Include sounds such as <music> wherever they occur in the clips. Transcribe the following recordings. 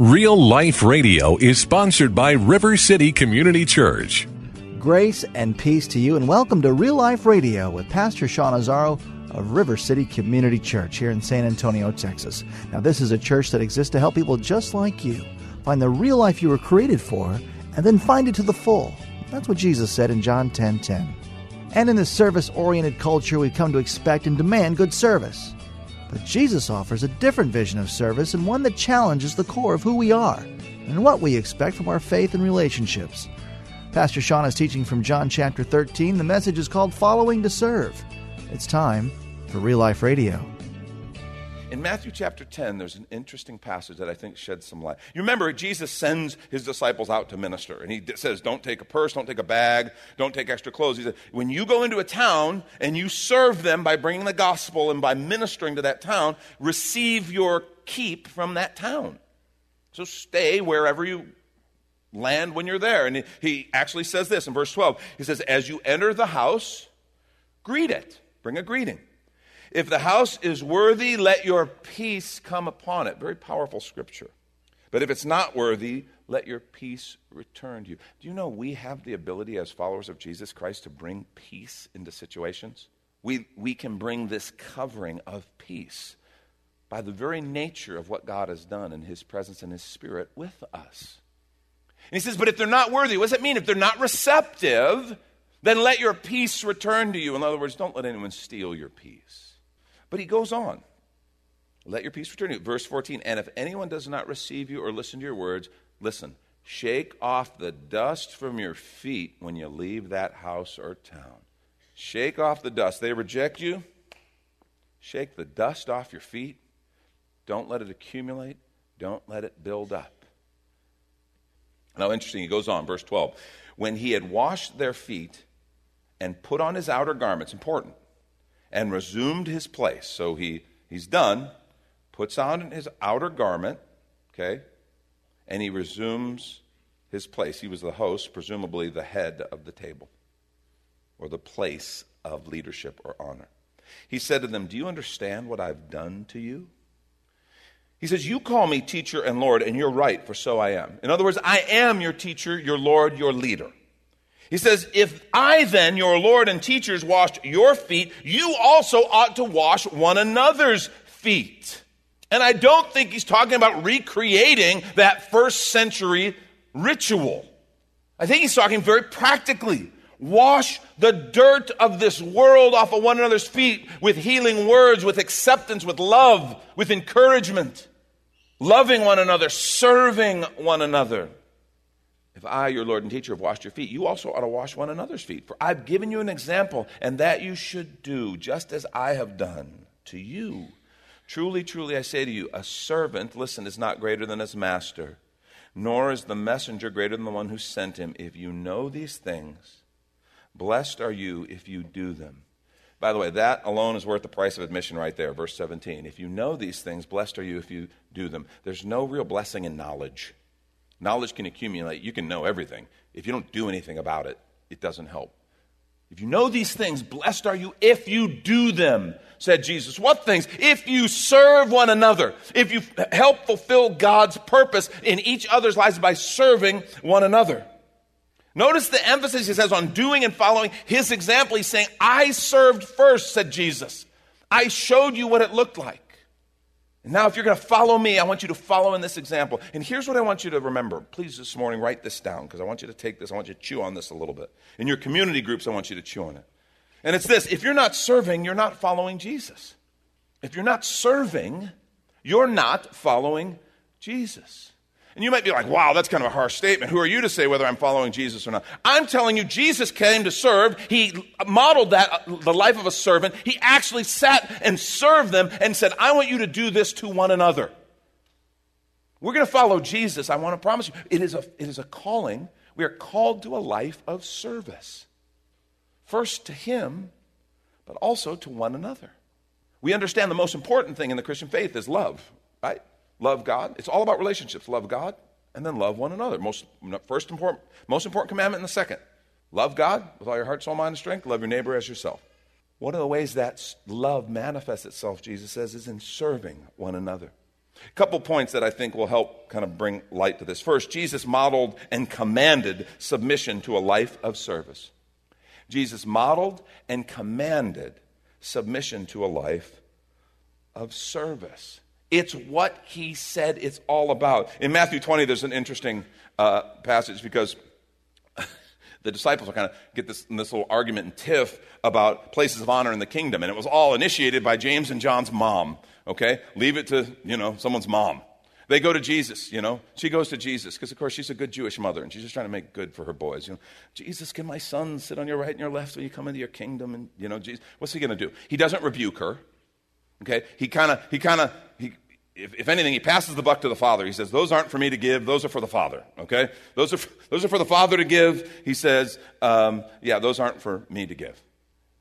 Real Life Radio is sponsored by River City Community Church. Grace and peace to you, and welcome to Real Life Radio with Pastor Sean Azzaro of River City Community Church here in San Antonio, Texas. Now, this is a church that exists to help people just like you find the real life you were created for and then find it to the full. That's what Jesus said in John 10 10. And in this service oriented culture, we've come to expect and demand good service. But Jesus offers a different vision of service and one that challenges the core of who we are and what we expect from our faith and relationships. Pastor Sean is teaching from John chapter 13. The message is called Following to Serve. It's time for Real Life Radio. In Matthew chapter 10, there's an interesting passage that I think sheds some light. You remember, Jesus sends his disciples out to minister, and he says, Don't take a purse, don't take a bag, don't take extra clothes. He says, When you go into a town and you serve them by bringing the gospel and by ministering to that town, receive your keep from that town. So stay wherever you land when you're there. And he actually says this in verse 12 He says, As you enter the house, greet it, bring a greeting. If the house is worthy, let your peace come upon it. Very powerful scripture. But if it's not worthy, let your peace return to you. Do you know we have the ability as followers of Jesus Christ to bring peace into situations? We, we can bring this covering of peace by the very nature of what God has done in His presence and His Spirit with us. And He says, But if they're not worthy, what does it mean? If they're not receptive, then let your peace return to you. In other words, don't let anyone steal your peace. But he goes on. Let your peace return to you. Verse 14, and if anyone does not receive you or listen to your words, listen, shake off the dust from your feet when you leave that house or town. Shake off the dust. They reject you. Shake the dust off your feet. Don't let it accumulate. Don't let it build up. Now, interesting, he goes on, verse 12. When he had washed their feet and put on his outer garments, important, and resumed his place. So he, he's done, puts on his outer garment, okay, and he resumes his place. He was the host, presumably the head of the table, or the place of leadership or honor. He said to them, Do you understand what I've done to you? He says, You call me teacher and Lord, and you're right, for so I am. In other words, I am your teacher, your Lord, your leader. He says, If I then, your Lord and teachers, washed your feet, you also ought to wash one another's feet. And I don't think he's talking about recreating that first century ritual. I think he's talking very practically. Wash the dirt of this world off of one another's feet with healing words, with acceptance, with love, with encouragement, loving one another, serving one another. If I, your Lord and teacher, have washed your feet, you also ought to wash one another's feet. For I've given you an example, and that you should do, just as I have done to you. Truly, truly, I say to you, a servant, listen, is not greater than his master, nor is the messenger greater than the one who sent him. If you know these things, blessed are you if you do them. By the way, that alone is worth the price of admission right there, verse 17. If you know these things, blessed are you if you do them. There's no real blessing in knowledge. Knowledge can accumulate. You can know everything. If you don't do anything about it, it doesn't help. If you know these things, blessed are you if you do them, said Jesus. What things? If you serve one another, if you help fulfill God's purpose in each other's lives by serving one another. Notice the emphasis he says on doing and following his example. He's saying, I served first, said Jesus. I showed you what it looked like. And now, if you're going to follow me, I want you to follow in this example. And here's what I want you to remember. Please, this morning, write this down because I want you to take this. I want you to chew on this a little bit. In your community groups, I want you to chew on it. And it's this if you're not serving, you're not following Jesus. If you're not serving, you're not following Jesus. And you might be like, wow, that's kind of a harsh statement. Who are you to say whether I'm following Jesus or not? I'm telling you, Jesus came to serve. He modeled that, uh, the life of a servant. He actually sat and served them and said, I want you to do this to one another. We're going to follow Jesus. I want to promise you. It is a, it is a calling. We are called to a life of service. First to Him, but also to one another. We understand the most important thing in the Christian faith is love, right? Love God. It's all about relationships. Love God and then love one another. Most first important, most important commandment and the second. Love God with all your heart, soul, mind, and strength. Love your neighbor as yourself. One of the ways that love manifests itself, Jesus says, is in serving one another. A couple points that I think will help kind of bring light to this. First, Jesus modeled and commanded submission to a life of service. Jesus modeled and commanded submission to a life of service. It's what he said it's all about. In Matthew 20, there's an interesting uh, passage because <laughs> the disciples are kind of get this, this little argument and tiff about places of honor in the kingdom. And it was all initiated by James and John's mom. Okay? Leave it to, you know, someone's mom. They go to Jesus, you know. She goes to Jesus because, of course, she's a good Jewish mother and she's just trying to make good for her boys. You know, Jesus, can my son sit on your right and your left when you come into your kingdom? And, you know, Jesus, what's he going to do? He doesn't rebuke her. Okay? He kind of, he kind of, if, if, anything, he passes the buck to the Father. He says, Those aren't for me to give, those are for the Father. Okay? Those are, those are for the Father to give. He says, um, Yeah, those aren't for me to give.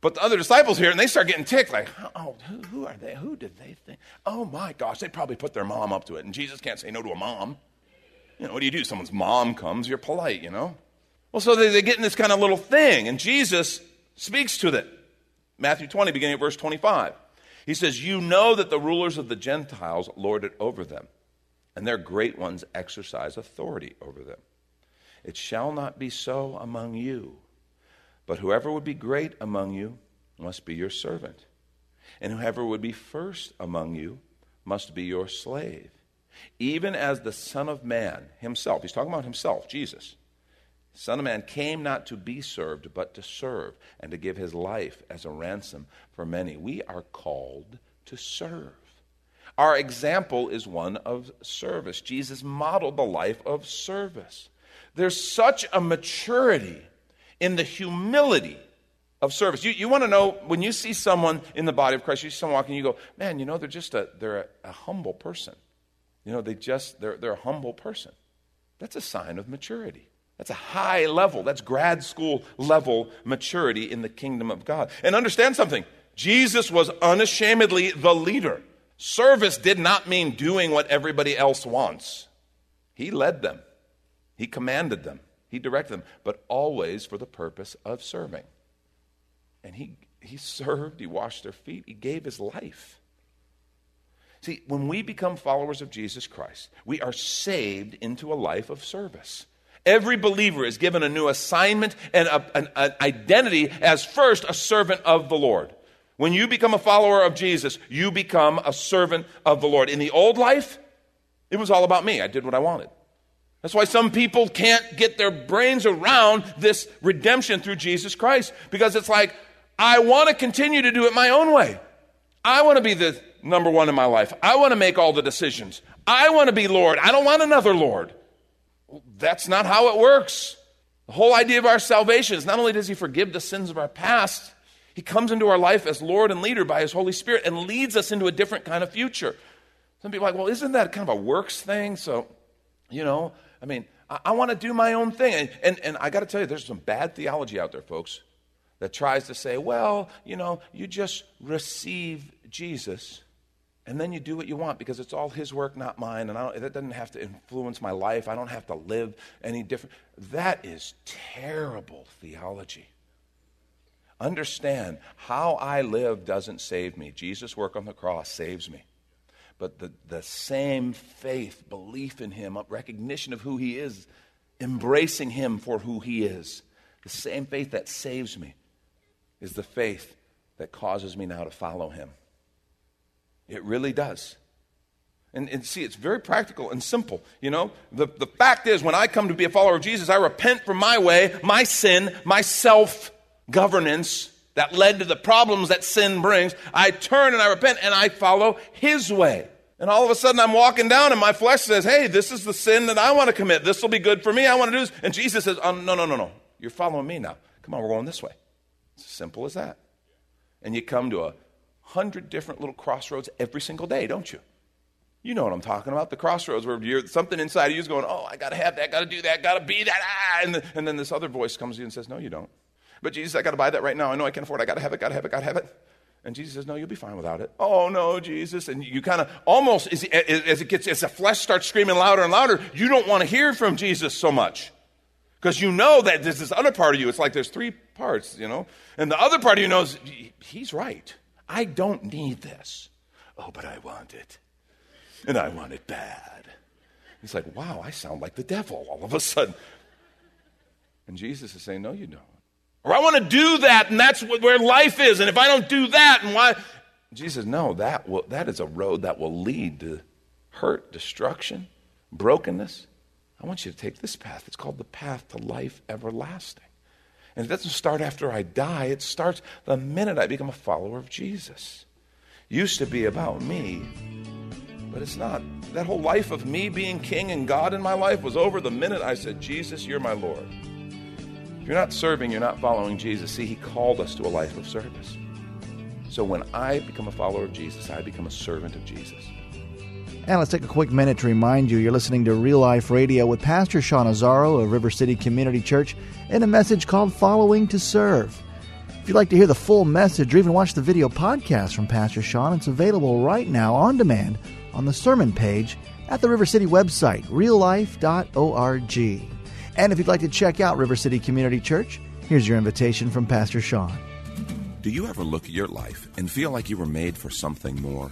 But the other disciples here, and they start getting ticked, like, oh, who, who, are they? Who did they think? Oh my gosh, they probably put their mom up to it. And Jesus can't say no to a mom. You know, what do you do? Someone's mom comes, you're polite, you know? Well, so they, they get in this kind of little thing, and Jesus speaks to them. Matthew 20, beginning at verse 25. He says, You know that the rulers of the Gentiles lord it over them, and their great ones exercise authority over them. It shall not be so among you. But whoever would be great among you must be your servant, and whoever would be first among you must be your slave. Even as the Son of Man himself, he's talking about himself, Jesus. Son of Man came not to be served, but to serve, and to give his life as a ransom for many. We are called to serve. Our example is one of service. Jesus modeled the life of service. There's such a maturity in the humility of service. You, you want to know when you see someone in the body of Christ, you see someone walking, you go, man, you know, they're just a, they're a, a humble person. You know, they just, they're, they're a humble person. That's a sign of maturity. That's a high level. That's grad school level maturity in the kingdom of God. And understand something Jesus was unashamedly the leader. Service did not mean doing what everybody else wants, He led them, He commanded them. He directed them, but always for the purpose of serving. And he, he served, he washed their feet, he gave his life. See, when we become followers of Jesus Christ, we are saved into a life of service. Every believer is given a new assignment and a, an, an identity as first a servant of the Lord. When you become a follower of Jesus, you become a servant of the Lord. In the old life, it was all about me. I did what I wanted. That's why some people can't get their brains around this redemption through Jesus Christ because it's like, I want to continue to do it my own way. I want to be the number one in my life. I want to make all the decisions. I want to be Lord. I don't want another Lord. That's not how it works. The whole idea of our salvation is not only does He forgive the sins of our past, He comes into our life as Lord and leader by His Holy Spirit and leads us into a different kind of future. Some people are like, well, isn't that kind of a works thing? So, you know, I mean, I, I want to do my own thing. And, and, and I got to tell you, there's some bad theology out there, folks, that tries to say, well, you know, you just receive Jesus and then you do what you want because it's all his work, not mine, and I that doesn't have to influence my life. I don't have to live any different. That is terrible theology. Understand, how I live doesn't save me. Jesus' work on the cross saves me but the, the same faith, belief in Him, recognition of who He is, embracing Him for who He is, the same faith that saves me is the faith that causes me now to follow Him. It really does. And, and, see, it's very practical and simple. You know, the, the fact is, when I come to be a follower of Jesus, I repent from my way, my sin, my self governance that led to the problems that sin brings. I turn and I repent and I follow His way. And all of a sudden I'm walking down and my flesh says, hey, this is the sin that I want to commit. This will be good for me. I want to do this. And Jesus says, oh, no, no, no, no. You're following me now. Come on, we're going this way. It's as simple as that. And you come to a hundred different little crossroads every single day, don't you? You know what I'm talking about. The crossroads where you're, something inside of you is going, oh, I got to have that, got to do that, got to be that. Ah, and, the, and then this other voice comes to you and says, no, you don't. But Jesus, I got to buy that right now. I know I can afford it. I got to have it, got to have it, got to have it. And Jesus says, No, you'll be fine without it. Oh, no, Jesus. And you kind of almost, as, as, it gets, as the flesh starts screaming louder and louder, you don't want to hear from Jesus so much. Because you know that there's this other part of you. It's like there's three parts, you know. And the other part of you knows, He's right. I don't need this. Oh, but I want it. and I want it bad. He's like, wow, I sound like the devil all of a sudden. And Jesus is saying, no, you don't. Or I want to do that, and that's where life is. And if I don't do that, and why? Jesus, no, that, will, that is a road that will lead to hurt, destruction, brokenness. I want you to take this path. It's called the path to life everlasting. And it doesn't start after I die, it starts the minute I become a follower of Jesus. Used to be about me, but it's not. That whole life of me being king and God in my life was over the minute I said, Jesus, you're my Lord. If you're not serving, you're not following Jesus. See, He called us to a life of service. So when I become a follower of Jesus, I become a servant of Jesus. And let's take a quick minute to remind you you're listening to Real Life Radio with Pastor Sean Azzaro of River City Community Church in a message called Following to Serve. If you'd like to hear the full message or even watch the video podcast from Pastor Sean, it's available right now on demand on the sermon page at the River City website, reallife.org. And if you'd like to check out River City Community Church, here's your invitation from Pastor Sean. Do you ever look at your life and feel like you were made for something more?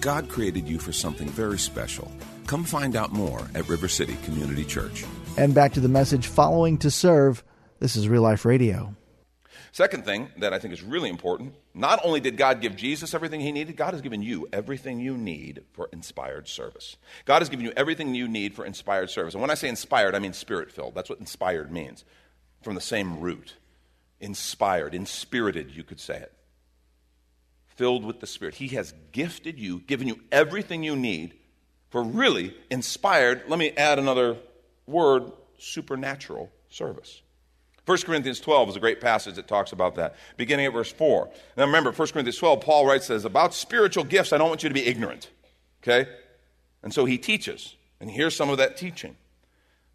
God created you for something very special. Come find out more at River City Community Church. And back to the message following to serve. This is Real Life Radio. Second thing that I think is really important not only did God give Jesus everything he needed, God has given you everything you need for inspired service. God has given you everything you need for inspired service. And when I say inspired, I mean spirit filled. That's what inspired means, from the same root. Inspired, inspirited, you could say it. Filled with the Spirit. He has gifted you, given you everything you need for really inspired, let me add another word, supernatural service. 1 Corinthians 12 is a great passage that talks about that, beginning at verse 4. Now remember, 1 Corinthians 12, Paul writes, says, About spiritual gifts, I don't want you to be ignorant. Okay? And so he teaches. And here's some of that teaching.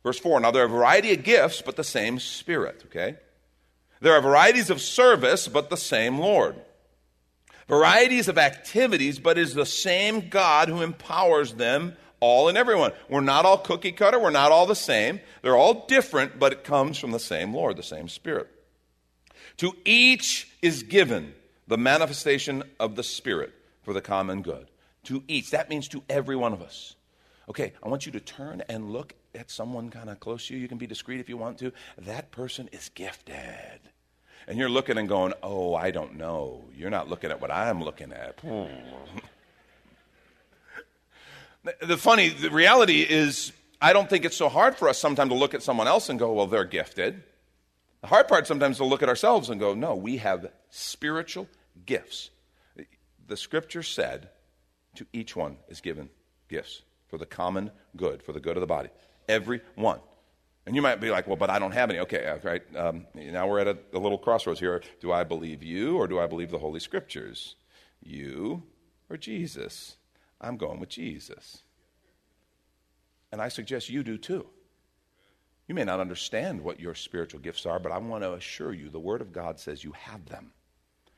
Verse 4 Now there are a variety of gifts, but the same Spirit. Okay? There are varieties of service, but the same Lord. Varieties of activities, but is the same God who empowers them all and everyone. We're not all cookie cutter, we're not all the same. They're all different, but it comes from the same Lord, the same Spirit. To each is given the manifestation of the Spirit for the common good. To each. That means to every one of us. Okay, I want you to turn and look at someone kind of close to you. You can be discreet if you want to. That person is gifted. And you're looking and going, oh, I don't know. You're not looking at what I'm looking at. <laughs> The funny, the reality is, I don't think it's so hard for us sometimes to look at someone else and go, well, they're gifted. The hard part sometimes is to look at ourselves and go, no, we have spiritual gifts. The scripture said, to each one is given gifts for the common good, for the good of the body. Every one. And you might be like, well, but I don't have any. Okay, uh, right. Um, now we're at a, a little crossroads here. Do I believe you or do I believe the Holy Scriptures? You or Jesus? I'm going with Jesus. And I suggest you do too. You may not understand what your spiritual gifts are, but I want to assure you the Word of God says you have them.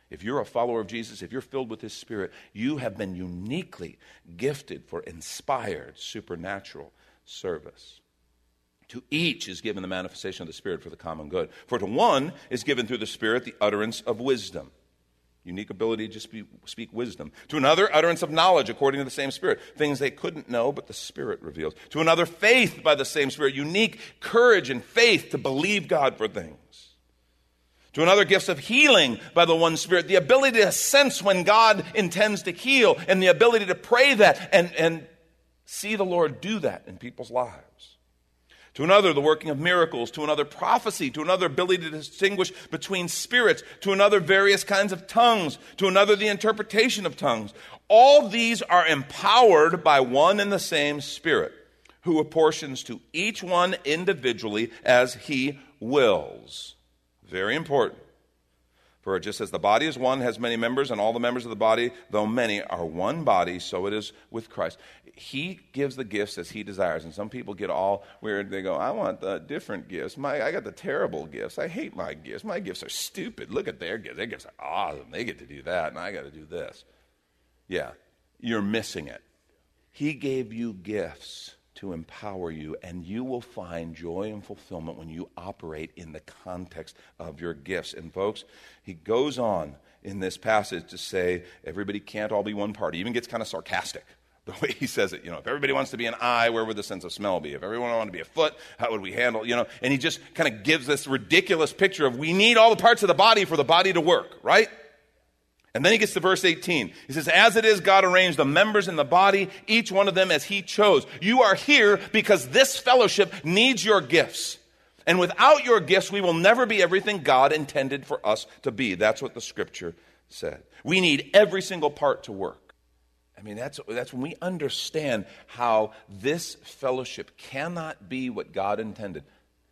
If you're a follower of Jesus, if you're filled with His Spirit, you have been uniquely gifted for inspired supernatural service. To each is given the manifestation of the Spirit for the common good. For to one is given through the Spirit the utterance of wisdom unique ability to just speak wisdom. To another, utterance of knowledge according to the same Spirit, things they couldn't know, but the Spirit reveals. To another, faith by the same Spirit, unique courage and faith to believe God for things. To another, gifts of healing by the one Spirit, the ability to sense when God intends to heal, and the ability to pray that and, and see the Lord do that in people's lives. To another the working of miracles, to another prophecy, to another ability to distinguish between spirits, to another various kinds of tongues, to another the interpretation of tongues. All these are empowered by one and the same Spirit, who apportions to each one individually as he wills. Very important. For just as the body is one, has many members, and all the members of the body, though many, are one body, so it is with Christ. He gives the gifts as He desires. And some people get all weird. They go, I want the different gifts. My, I got the terrible gifts. I hate my gifts. My gifts are stupid. Look at their gifts. Their gifts are awesome. They get to do that, and I got to do this. Yeah, you're missing it. He gave you gifts to empower you, and you will find joy and fulfillment when you operate in the context of your gifts. And, folks, he goes on in this passage to say everybody can't all be one party. He even gets kind of sarcastic the way he says it. You know, if everybody wants to be an eye, where would the sense of smell be? If everyone wanted to be a foot, how would we handle, you know? And he just kind of gives this ridiculous picture of we need all the parts of the body for the body to work, right? And then he gets to verse 18. He says, As it is, God arranged the members in the body, each one of them as he chose. You are here because this fellowship needs your gifts. And without your gifts, we will never be everything God intended for us to be. That's what the scripture said. We need every single part to work. I mean, that's, that's when we understand how this fellowship cannot be what God intended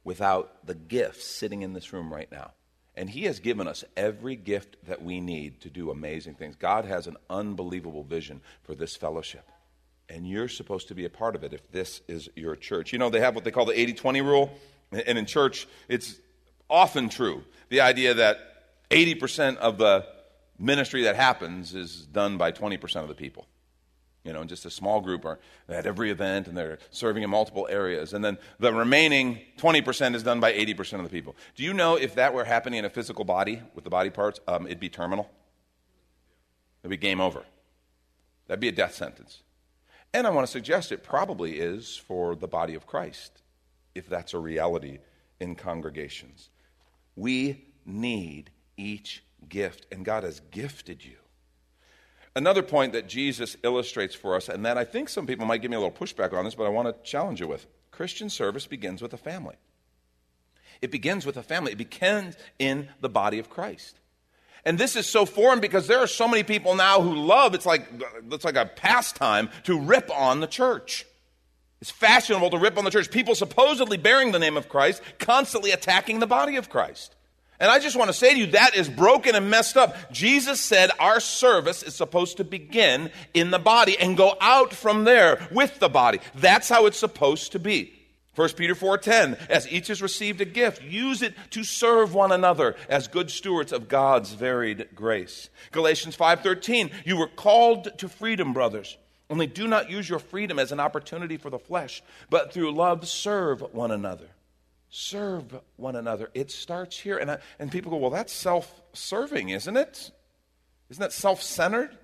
without the gifts sitting in this room right now. And He has given us every gift that we need to do amazing things. God has an unbelievable vision for this fellowship. And you're supposed to be a part of it if this is your church. You know, they have what they call the 80 20 rule. And in church, it's often true. The idea that 80% of the ministry that happens is done by 20% of the people you know, in just a small group are at every event and they're serving in multiple areas. And then the remaining 20% is done by 80% of the people. Do you know if that were happening in a physical body with the body parts, um, it'd be terminal? It'd be game over. That'd be a death sentence. And I want to suggest it probably is for the body of Christ, if that's a reality in congregations. We need each gift, and God has gifted you Another point that Jesus illustrates for us, and that I think some people might give me a little pushback on this, but I want to challenge you with Christian service begins with a family. It begins with a family, it begins in the body of Christ. And this is so foreign because there are so many people now who love it's like it's like a pastime to rip on the church. It's fashionable to rip on the church. People supposedly bearing the name of Christ, constantly attacking the body of Christ. And I just want to say to you, that is broken and messed up. Jesus said our service is supposed to begin in the body and go out from there with the body. That's how it's supposed to be. 1 Peter 4:10 As each has received a gift use it to serve one another as good stewards of God's varied grace. Galatians 5:13 You were called to freedom brothers only do not use your freedom as an opportunity for the flesh but through love serve one another serve one another. It starts here. And, I, and people go, well, that's self serving, isn't it? Isn't that self centered?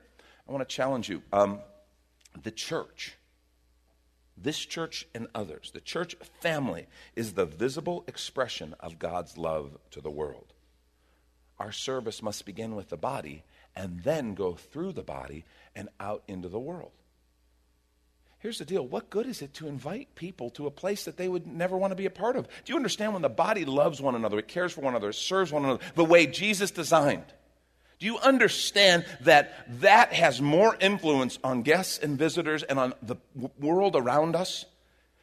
I want to challenge you. Um, the church, this church and others, the church family is the visible expression of God's love to the world. Our service must begin with the body and then go through the body and out into the world. Here's the deal what good is it to invite people to a place that they would never want to be a part of? Do you understand when the body loves one another, it cares for one another, it serves one another the way Jesus designed? Do you understand that that has more influence on guests and visitors and on the world around us?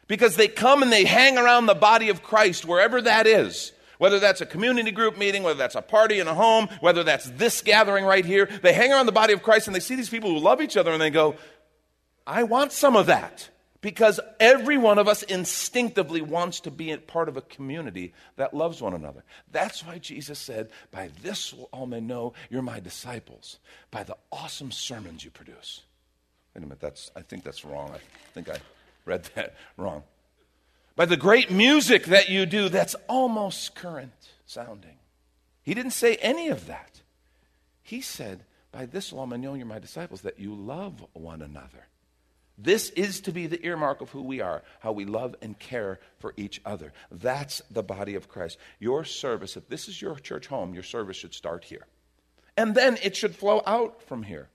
Because they come and they hang around the body of Christ, wherever that is. Whether that's a community group meeting, whether that's a party in a home, whether that's this gathering right here, they hang around the body of Christ and they see these people who love each other and they go, I want some of that because every one of us instinctively wants to be part of a community that loves one another. That's why Jesus said, By this will all men know you're my disciples, by the awesome sermons you produce. Wait a minute, that's, I think that's wrong. I think I read that <laughs> wrong. By the great music that you do, that's almost current sounding. He didn't say any of that. He said, By this will all men know you're my disciples, that you love one another. This is to be the earmark of who we are, how we love and care for each other. That's the body of Christ. Your service, if this is your church home, your service should start here. And then it should flow out from here.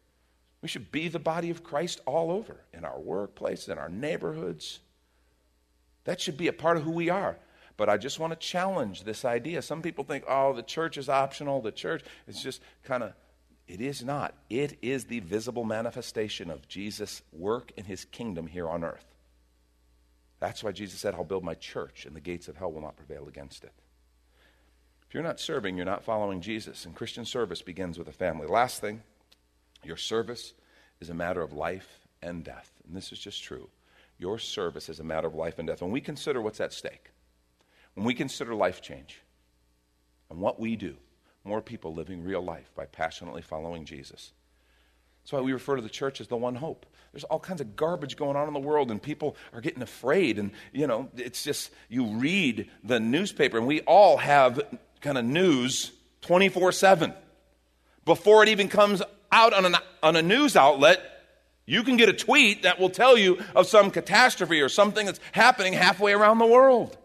We should be the body of Christ all over in our workplace, in our neighborhoods. That should be a part of who we are. But I just want to challenge this idea. Some people think, oh, the church is optional. The church is just kind of. It is not. It is the visible manifestation of Jesus' work in his kingdom here on earth. That's why Jesus said, I'll build my church, and the gates of hell will not prevail against it. If you're not serving, you're not following Jesus. And Christian service begins with a family. Last thing, your service is a matter of life and death. And this is just true. Your service is a matter of life and death. When we consider what's at stake, when we consider life change and what we do, more people living real life by passionately following Jesus. That's why we refer to the church as the one hope. There's all kinds of garbage going on in the world, and people are getting afraid. And, you know, it's just, you read the newspaper, and we all have kind of news 24 7. Before it even comes out on, an, on a news outlet, you can get a tweet that will tell you of some catastrophe or something that's happening halfway around the world.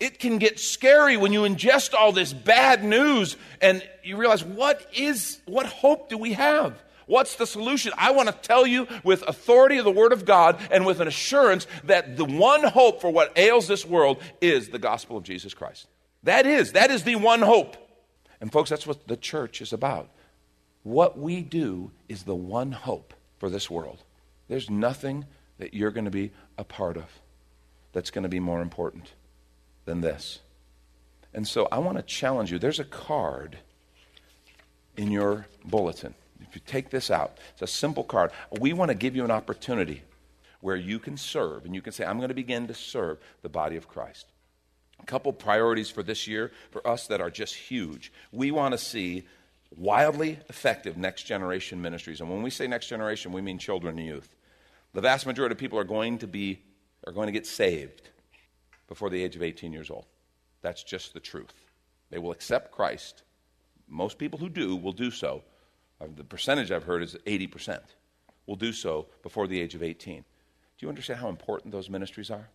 It can get scary when you ingest all this bad news and you realize what is what hope do we have? What's the solution? I want to tell you with authority of the Word of God and with an assurance that the one hope for what ails this world is the gospel of Jesus Christ. That is, that is the one hope. And folks, that's what the church is about. What we do is the one hope for this world. There's nothing that you're going to be a part of that's going to be more important than this. And so I want to challenge you. There's a card in your bulletin. If you take this out, it's a simple card. We want to give you an opportunity where you can serve and you can say, I'm going to begin to serve the body of Christ. A couple priorities for this year for us that are just huge. We want to see wildly effective next generation ministries. And when we say next generation, we mean children and youth. The vast majority of people are going to be are going to get saved before the age of 18 years old. That's just the truth. They will accept Christ. Most people who do will do so. Uh, the percentage I've heard is 80% will do so before the age of 18. Do you understand how important those ministries are?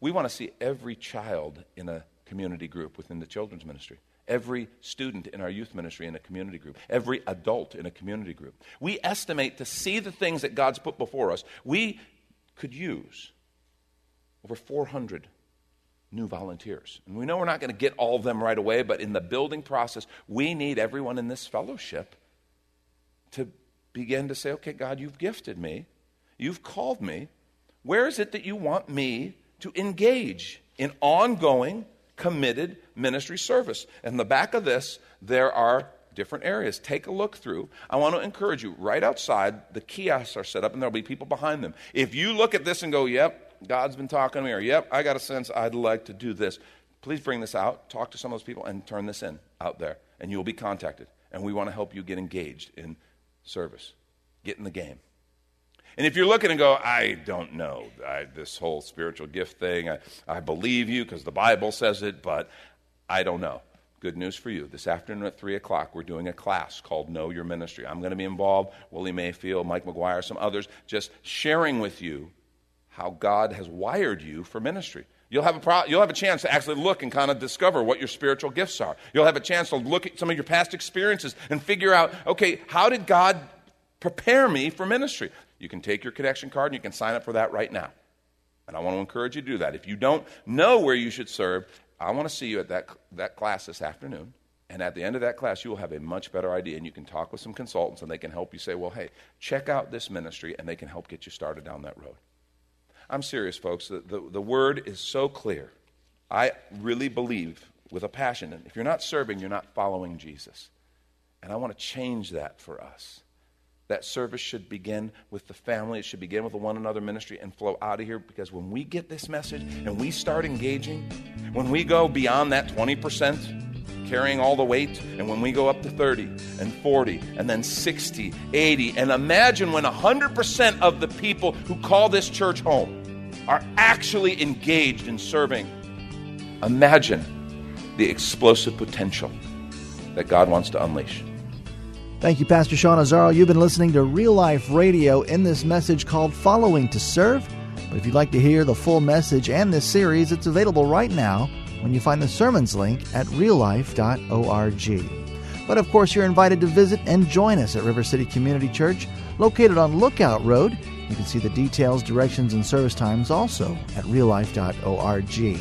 We want to see every child in a community group within the children's ministry every student in our youth ministry in a community group, every adult in a community group. We estimate to see the things that God's put before us, we could use over 400 new volunteers. And we know we're not going to get all of them right away, but in the building process, we need everyone in this fellowship to begin to say, okay, God, you've gifted me, you've called me. Where is it that you want me to engage in ongoing, committed ministry service? In the back of this, there are different areas. Take a look through. I want to encourage you right outside, the kiosks are set up and there'll be people behind them. If you look at this and go, yep, God's been talking to me, or yep, I got a sense I'd like to do this. Please bring this out, talk to some of those people, and turn this in out there, and you'll be contacted. And we want to help you get engaged in service, get in the game. And if you're looking and go, I don't know, I, this whole spiritual gift thing, I, I believe you because the Bible says it, but I don't know. Good news for you. This afternoon at 3 o'clock, we're doing a class called Know Your Ministry. I'm going to be involved, Willie Mayfield, Mike McGuire, some others, just sharing with you how God has wired you for ministry. You'll have, a pro- you'll have a chance to actually look and kind of discover what your spiritual gifts are. You'll have a chance to look at some of your past experiences and figure out, okay, how did God prepare me for ministry? You can take your connection card and you can sign up for that right now. And I want to encourage you to do that. If you don't know where you should serve, I want to see you at that, that class this afternoon. And at the end of that class, you will have a much better idea, and you can talk with some consultants, and they can help you say, well, hey, check out this ministry, and they can help get you started down that road. I'm serious, folks. The, the, the word is so clear. I really believe with a passion. And if you're not serving, you're not following Jesus. And I want to change that for us. That service should begin with the family. It should begin with the one another ministry and flow out of here because when we get this message and we start engaging, when we go beyond that 20%, carrying all the weight. And when we go up to 30 and 40 and then 60, 80, and imagine when 100% of the people who call this church home are actually engaged in serving. Imagine the explosive potential that God wants to unleash. Thank you, Pastor Sean Azzaro. You've been listening to Real Life Radio in this message called Following to Serve. But if you'd like to hear the full message and this series, it's available right now when you find the sermons link at reallife.org. But of course, you're invited to visit and join us at River City Community Church, located on Lookout Road You can see the details, directions, and service times also at reallife.org.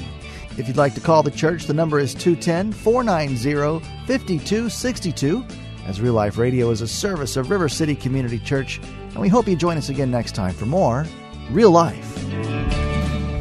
If you'd like to call the church, the number is 210 490 5262. As Real Life Radio is a service of River City Community Church, and we hope you join us again next time for more Real Life.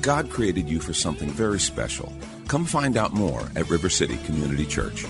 God created you for something very special. Come find out more at River City Community Church.